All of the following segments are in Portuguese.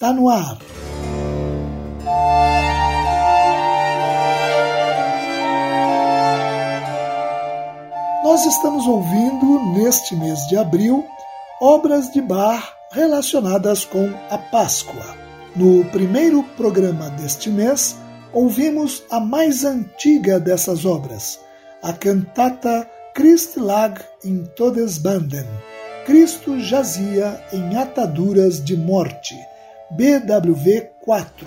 está no ar. Nós estamos ouvindo, neste mês de abril, obras de Bar relacionadas com a Páscoa. No primeiro programa deste mês, ouvimos a mais antiga dessas obras, a cantata Christ lag in Todesbanden, Cristo jazia em ataduras de morte, BWV 4,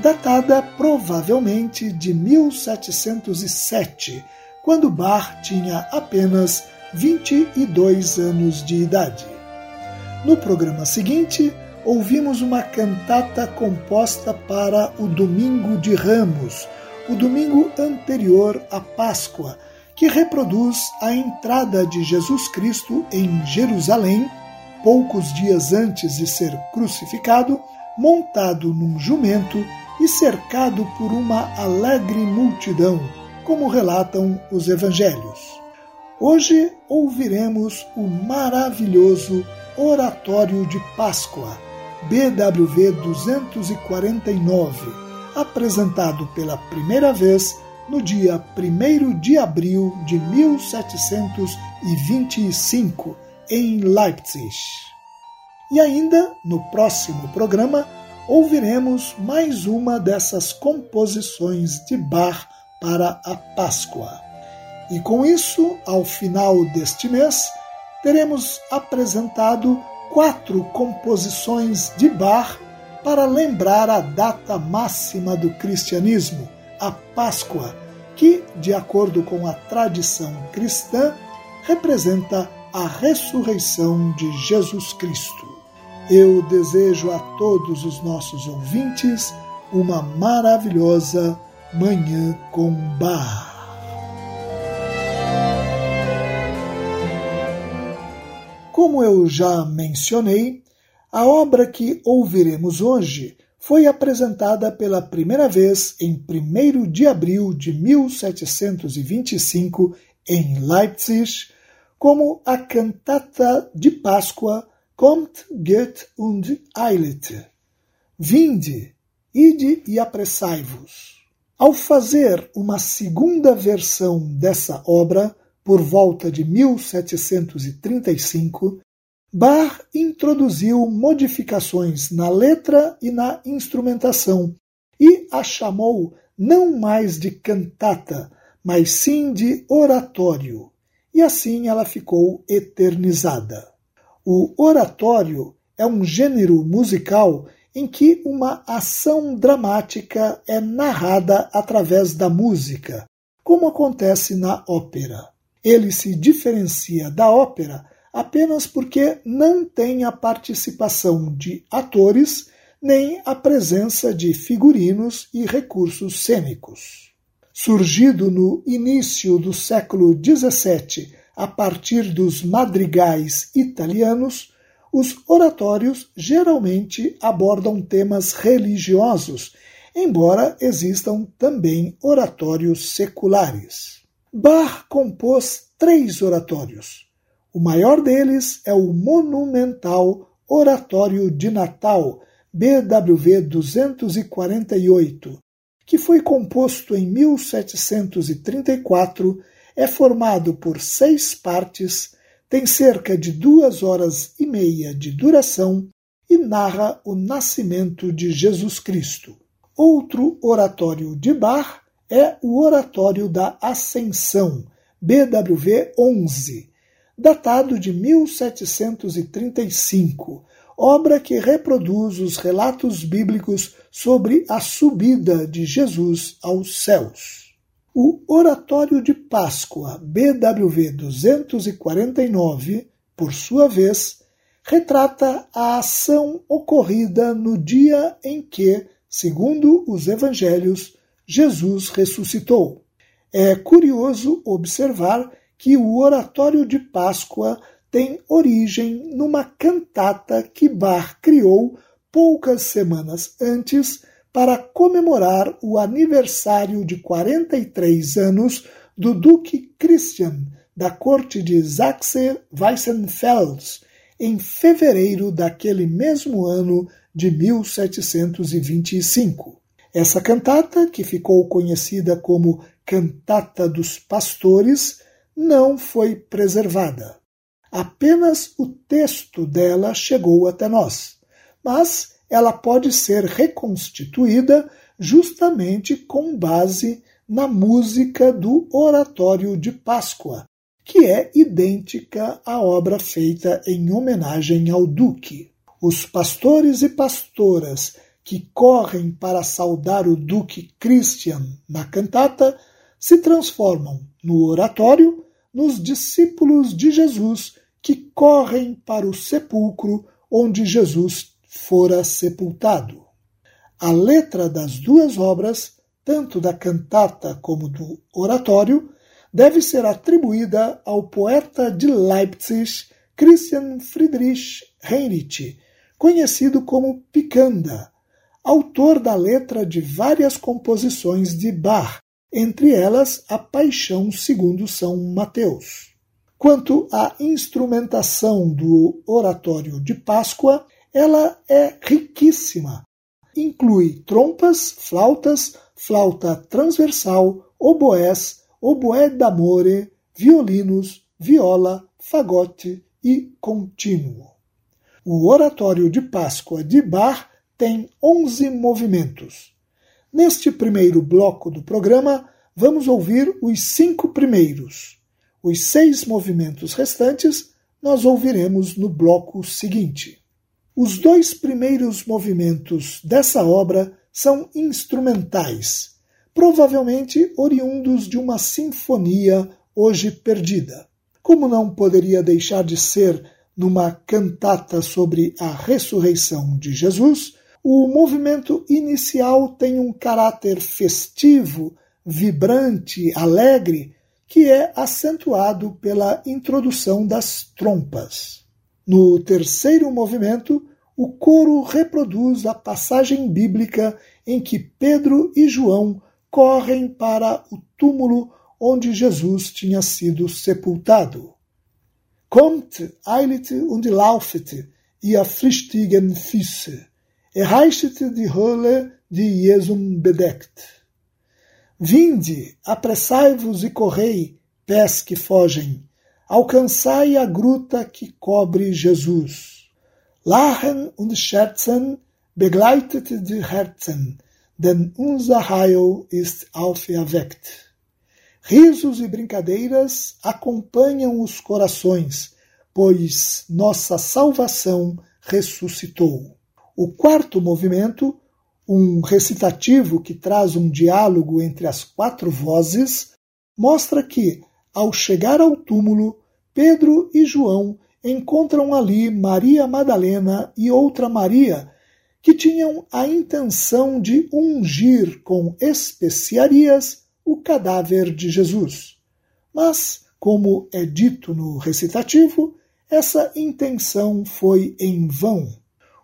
datada provavelmente de 1707, quando Bach tinha apenas 22 anos de idade. No programa seguinte, ouvimos uma cantata composta para o Domingo de Ramos, o domingo anterior à Páscoa, que reproduz a entrada de Jesus Cristo em Jerusalém poucos dias antes de ser crucificado, montado num jumento e cercado por uma alegre multidão, como relatam os evangelhos. Hoje ouviremos o maravilhoso Oratório de Páscoa, BWV 249, apresentado pela primeira vez no dia 1 de abril de 1725 em Leipzig. E ainda, no próximo programa, ouviremos mais uma dessas composições de Bach para a Páscoa. E com isso, ao final deste mês, teremos apresentado quatro composições de Bach para lembrar a data máxima do cristianismo, a Páscoa, que, de acordo com a tradição cristã, representa a ressurreição de Jesus Cristo. Eu desejo a todos os nossos ouvintes uma maravilhosa Manhã com Bar. Como eu já mencionei, a obra que ouviremos hoje foi apresentada pela primeira vez em 1 de abril de 1725 em Leipzig como a cantata de Páscoa Kommt, geht und eilet. Vinde, ide e apressai-vos. Ao fazer uma segunda versão dessa obra, por volta de 1735, Bach introduziu modificações na letra e na instrumentação e a chamou não mais de cantata, mas sim de oratório e assim ela ficou eternizada. O oratório é um gênero musical em que uma ação dramática é narrada através da música, como acontece na ópera. Ele se diferencia da ópera apenas porque não tem a participação de atores nem a presença de figurinos e recursos cênicos surgido no início do século XVII a partir dos madrigais italianos, os oratórios geralmente abordam temas religiosos, embora existam também oratórios seculares. Bach compôs três oratórios. O maior deles é o monumental Oratório de Natal, BWV 248, que foi composto em 1734, é formado por seis partes, tem cerca de duas horas e meia de duração e narra o nascimento de Jesus Cristo. Outro oratório de Bach é o Oratório da Ascensão, BWV 11, datado de 1735, obra que reproduz os relatos bíblicos sobre a subida de Jesus aos céus. O Oratório de Páscoa, BWV 249, por sua vez, retrata a ação ocorrida no dia em que, segundo os evangelhos, Jesus ressuscitou. É curioso observar que o Oratório de Páscoa tem origem numa cantata que Bach criou poucas semanas antes para comemorar o aniversário de 43 anos do Duque Christian da corte de Sachse-Weissenfels, em fevereiro daquele mesmo ano de 1725. Essa cantata, que ficou conhecida como Cantata dos Pastores, não foi preservada. Apenas o texto dela chegou até nós, mas ela pode ser reconstituída justamente com base na música do Oratório de Páscoa, que é idêntica à obra feita em homenagem ao Duque. Os pastores e pastoras que correm para saudar o Duque Christian na cantata se transformam no oratório nos discípulos de Jesus que correm para o sepulcro onde Jesus fora sepultado. A letra das duas obras, tanto da cantata como do oratório, deve ser atribuída ao poeta de Leipzig Christian Friedrich Heinrich, conhecido como Picanda, autor da letra de várias composições de Bach, entre elas a Paixão segundo São Mateus. Quanto à instrumentação do oratório de Páscoa, ela é riquíssima. Inclui trompas, flautas, flauta transversal, oboés, oboé d'amore, violinos, viola, fagote e contínuo. O oratório de Páscoa de Bach tem 11 movimentos. Neste primeiro bloco do programa, vamos ouvir os cinco primeiros. Os seis movimentos restantes nós ouviremos no bloco seguinte. Os dois primeiros movimentos dessa obra são instrumentais, provavelmente oriundos de uma sinfonia hoje perdida. Como não poderia deixar de ser numa cantata sobre a ressurreição de Jesus, o movimento inicial tem um caráter festivo, vibrante, alegre, que é acentuado pela introdução das trompas. No terceiro movimento, o coro reproduz a passagem bíblica em que Pedro e João correm para o túmulo onde Jesus tinha sido sepultado. Kommt, eilet und laufet, ihr flüchtigen Füße erreicht die Höhle, die Jesum bedeckt. Vinde, apressai-vos e correi, pés que fogem, alcançai a gruta que cobre Jesus. Lachen und scherzen begleitet die Herzen, denn unser Heil ist auferweckt. Risos e brincadeiras acompanham os corações, pois nossa salvação ressuscitou. O quarto movimento, um recitativo que traz um diálogo entre as quatro vozes, mostra que, ao chegar ao túmulo, Pedro e João encontram ali Maria Madalena e outra Maria, que tinham a intenção de ungir com especiarias o cadáver de Jesus. Mas, como é dito no recitativo, essa intenção foi em vão.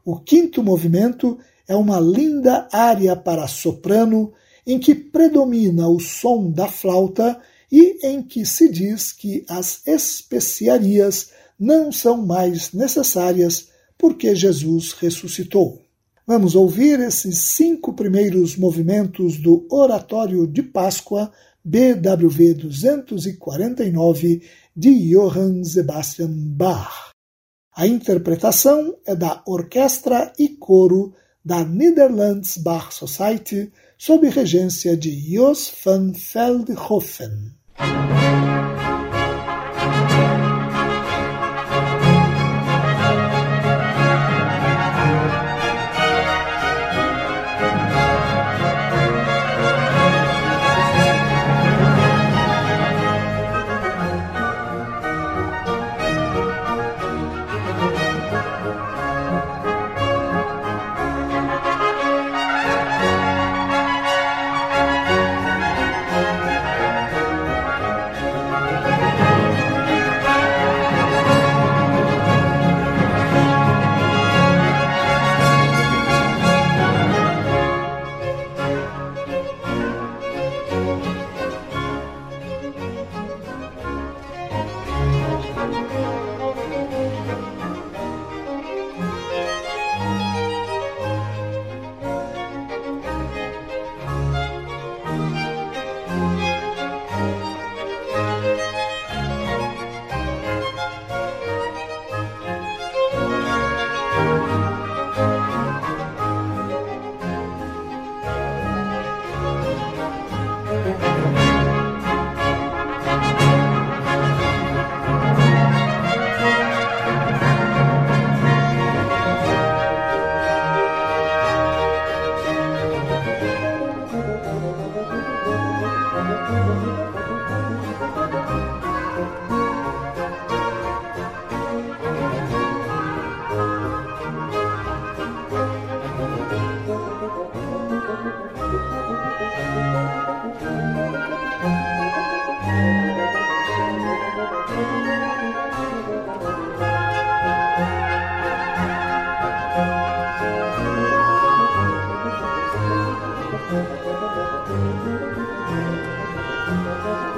O quinto movimento é uma linda área para soprano em que predomina o som da flauta e em que se diz que as especiarias não são mais necessárias porque Jesus ressuscitou. Vamos ouvir esses cinco primeiros movimentos do Oratório de Páscoa, BWV 249, de Johann Sebastian Bach. A interpretação é da Orquestra e Coro da Netherlands Bach Society, sob regência de Jos van Veldhoven. Música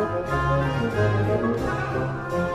Thank you.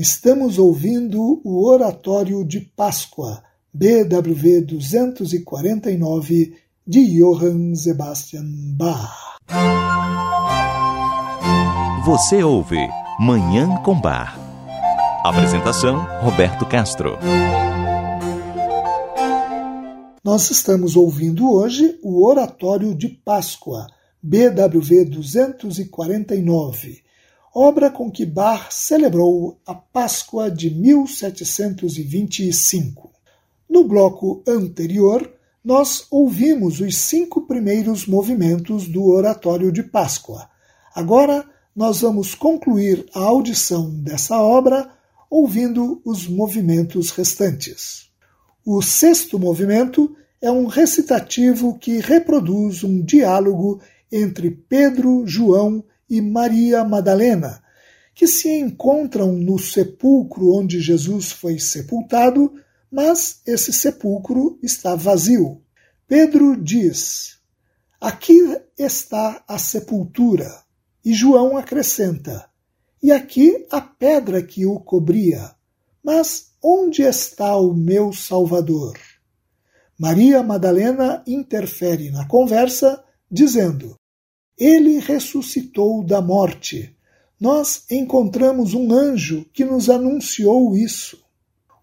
Estamos ouvindo o Oratório de Páscoa, BWV 249, de Johann Sebastian Bach. Você ouve Manhã com Bar. Apresentação: Roberto Castro. Nós estamos ouvindo hoje o Oratório de Páscoa, BWV 249 obra com que Bach celebrou a Páscoa de 1725. No bloco anterior, nós ouvimos os cinco primeiros movimentos do Oratório de Páscoa. Agora, nós vamos concluir a audição dessa obra ouvindo os movimentos restantes. O sexto movimento é um recitativo que reproduz um diálogo entre Pedro, João e Maria Madalena, que se encontram no sepulcro onde Jesus foi sepultado, mas esse sepulcro está vazio. Pedro diz: Aqui está a sepultura. E João acrescenta: E aqui a pedra que o cobria. Mas onde está o meu Salvador? Maria Madalena interfere na conversa, dizendo: ele ressuscitou da morte. Nós encontramos um anjo que nos anunciou isso.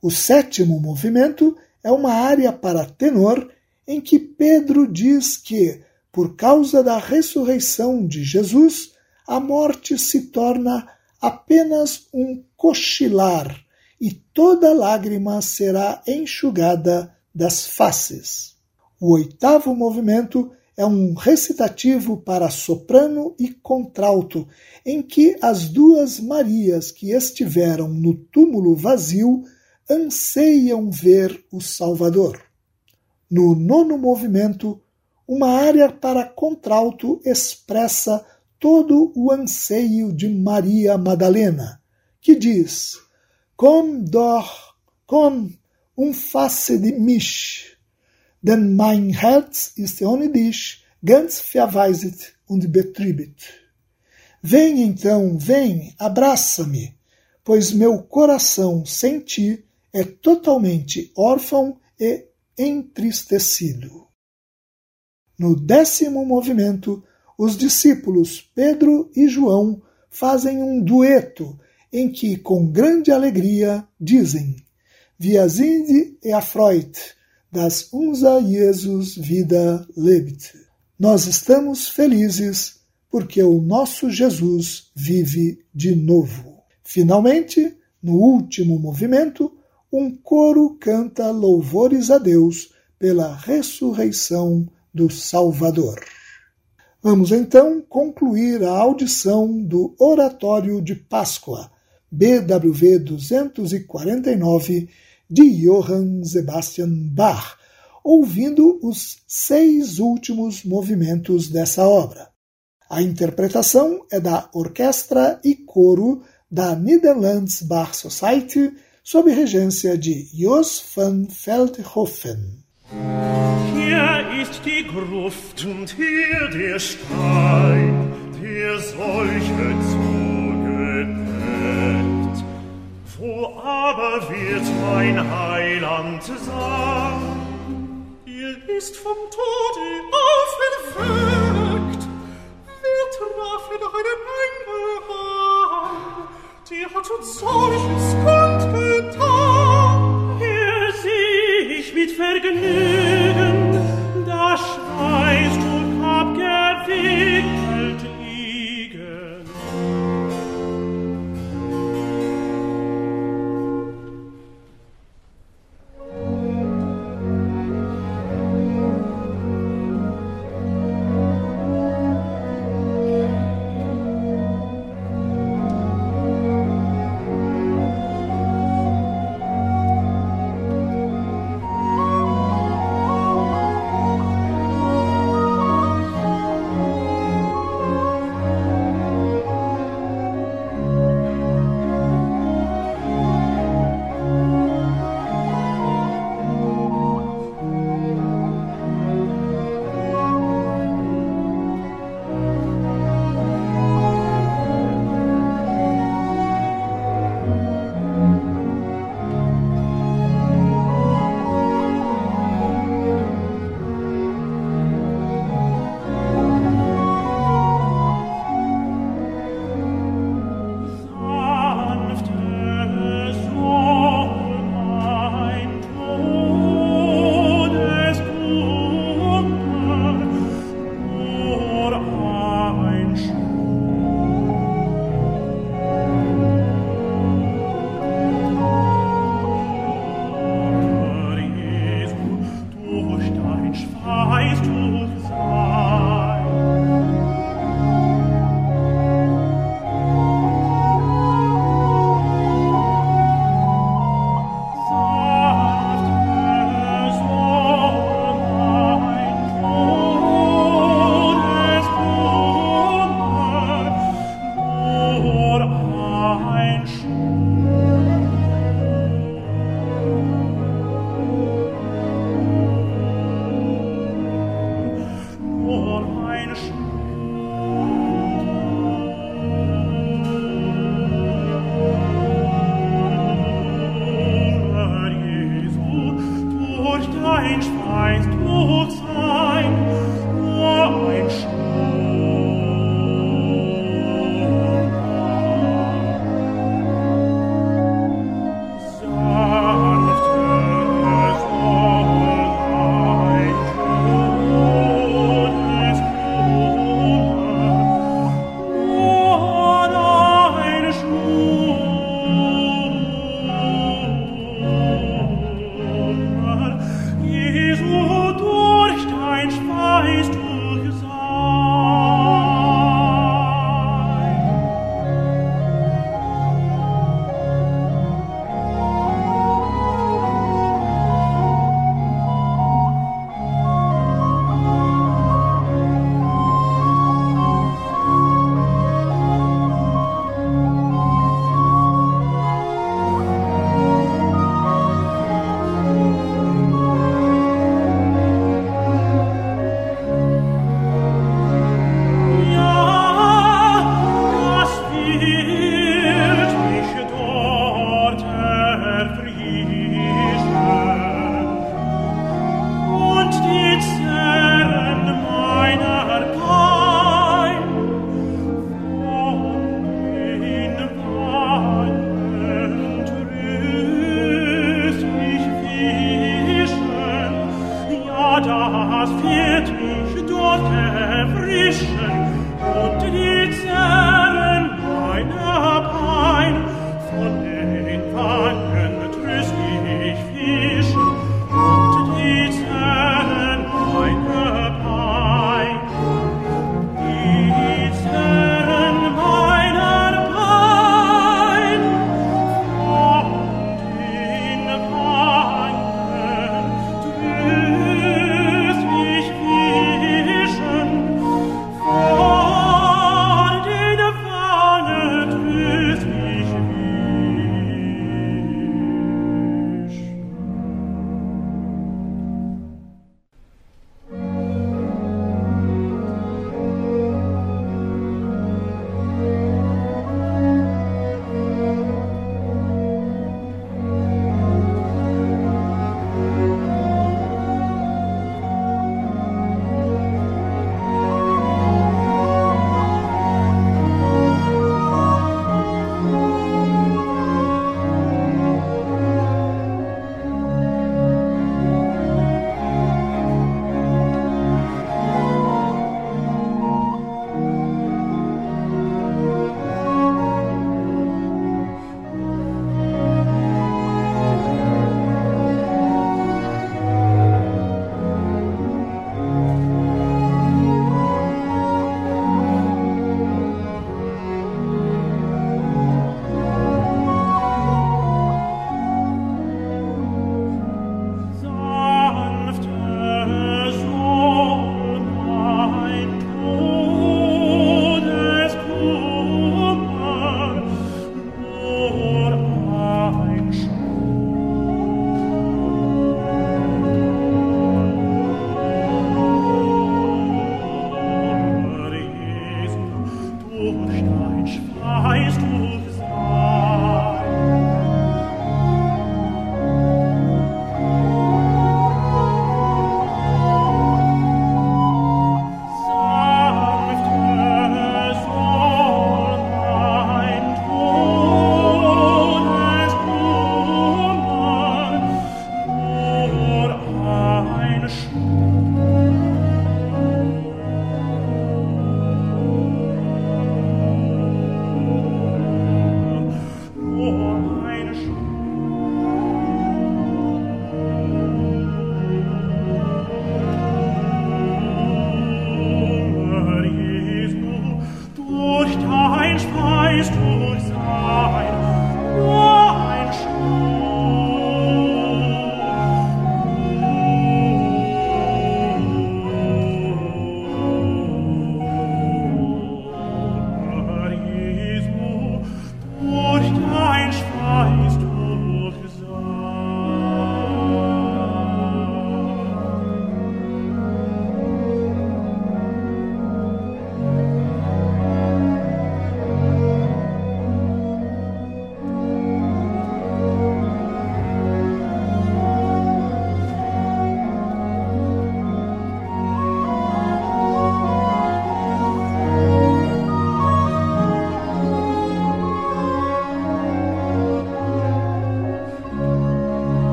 O sétimo movimento é uma área para tenor em que Pedro diz que, por causa da ressurreição de Jesus, a morte se torna apenas um cochilar e toda lágrima será enxugada das faces. O oitavo movimento é um recitativo para soprano e contralto, em que as duas Marias que estiveram no túmulo vazio anseiam ver o Salvador. No nono movimento, uma área para contralto expressa todo o anseio de Maria Madalena, que diz: Komm doch, komm, umfasse de mich denn mein Herz ist ohne dich ganz verwaiset und betrübet. Vem então, vem, abraça-me, pois meu coração sem ti é totalmente órfão e entristecido. No décimo movimento, os discípulos Pedro e João fazem um dueto em que, com grande alegria, dizem: Wir sind erfreut, das unser Jesus vida lebt. Nós estamos felizes porque o nosso Jesus vive de novo. Finalmente, no último movimento, um coro canta louvores a Deus pela ressurreição do Salvador. Vamos então concluir a audição do Oratório de Páscoa, BWV 249 de Johann Sebastian Bach, ouvindo os seis últimos movimentos dessa obra. A interpretação é da Orquestra e Coro da Netherlands Bar Society, sob regência de Jos van Veldhoven. Hier ist die Gruft und hier der Stein, der solche Aber wird mein Heiland sein? Er ist vom Tode auferweckt. Wer traf in einen Engel an? Der hat uns solches kundgetan.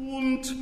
Und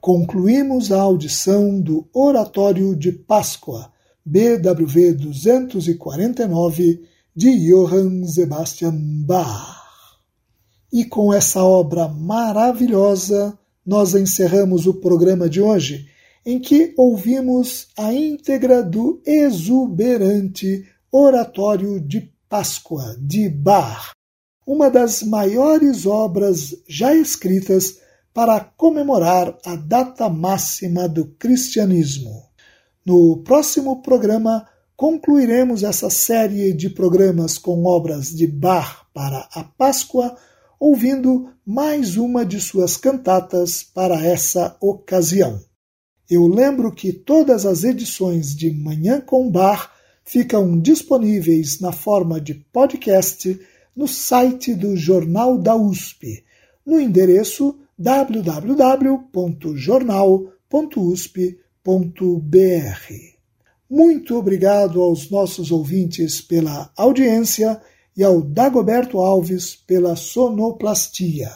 concluímos a audição do Oratório de Páscoa, BWV 249, de Johann Sebastian Bach. E com essa obra maravilhosa, nós encerramos o programa de hoje, em que ouvimos a íntegra do exuberante Oratório de Páscoa de Bach, uma das maiores obras já escritas para comemorar a data máxima do cristianismo. No próximo programa, concluiremos essa série de programas com obras de Bach para a Páscoa, ouvindo mais uma de suas cantatas para essa ocasião. Eu lembro que todas as edições de Manhã com Bar ficam disponíveis na forma de podcast no site do Jornal da USP, no endereço www.jornal.usp.br. Muito obrigado aos nossos ouvintes pela audiência e ao Dagoberto Alves pela sonoplastia.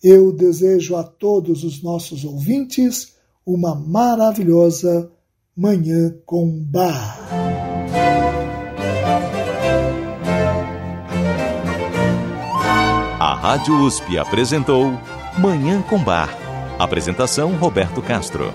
Eu desejo a todos os nossos ouvintes uma maravilhosa Manhã com Bar. A Rádio USP apresentou Manhã com Bar. Apresentação Roberto Castro.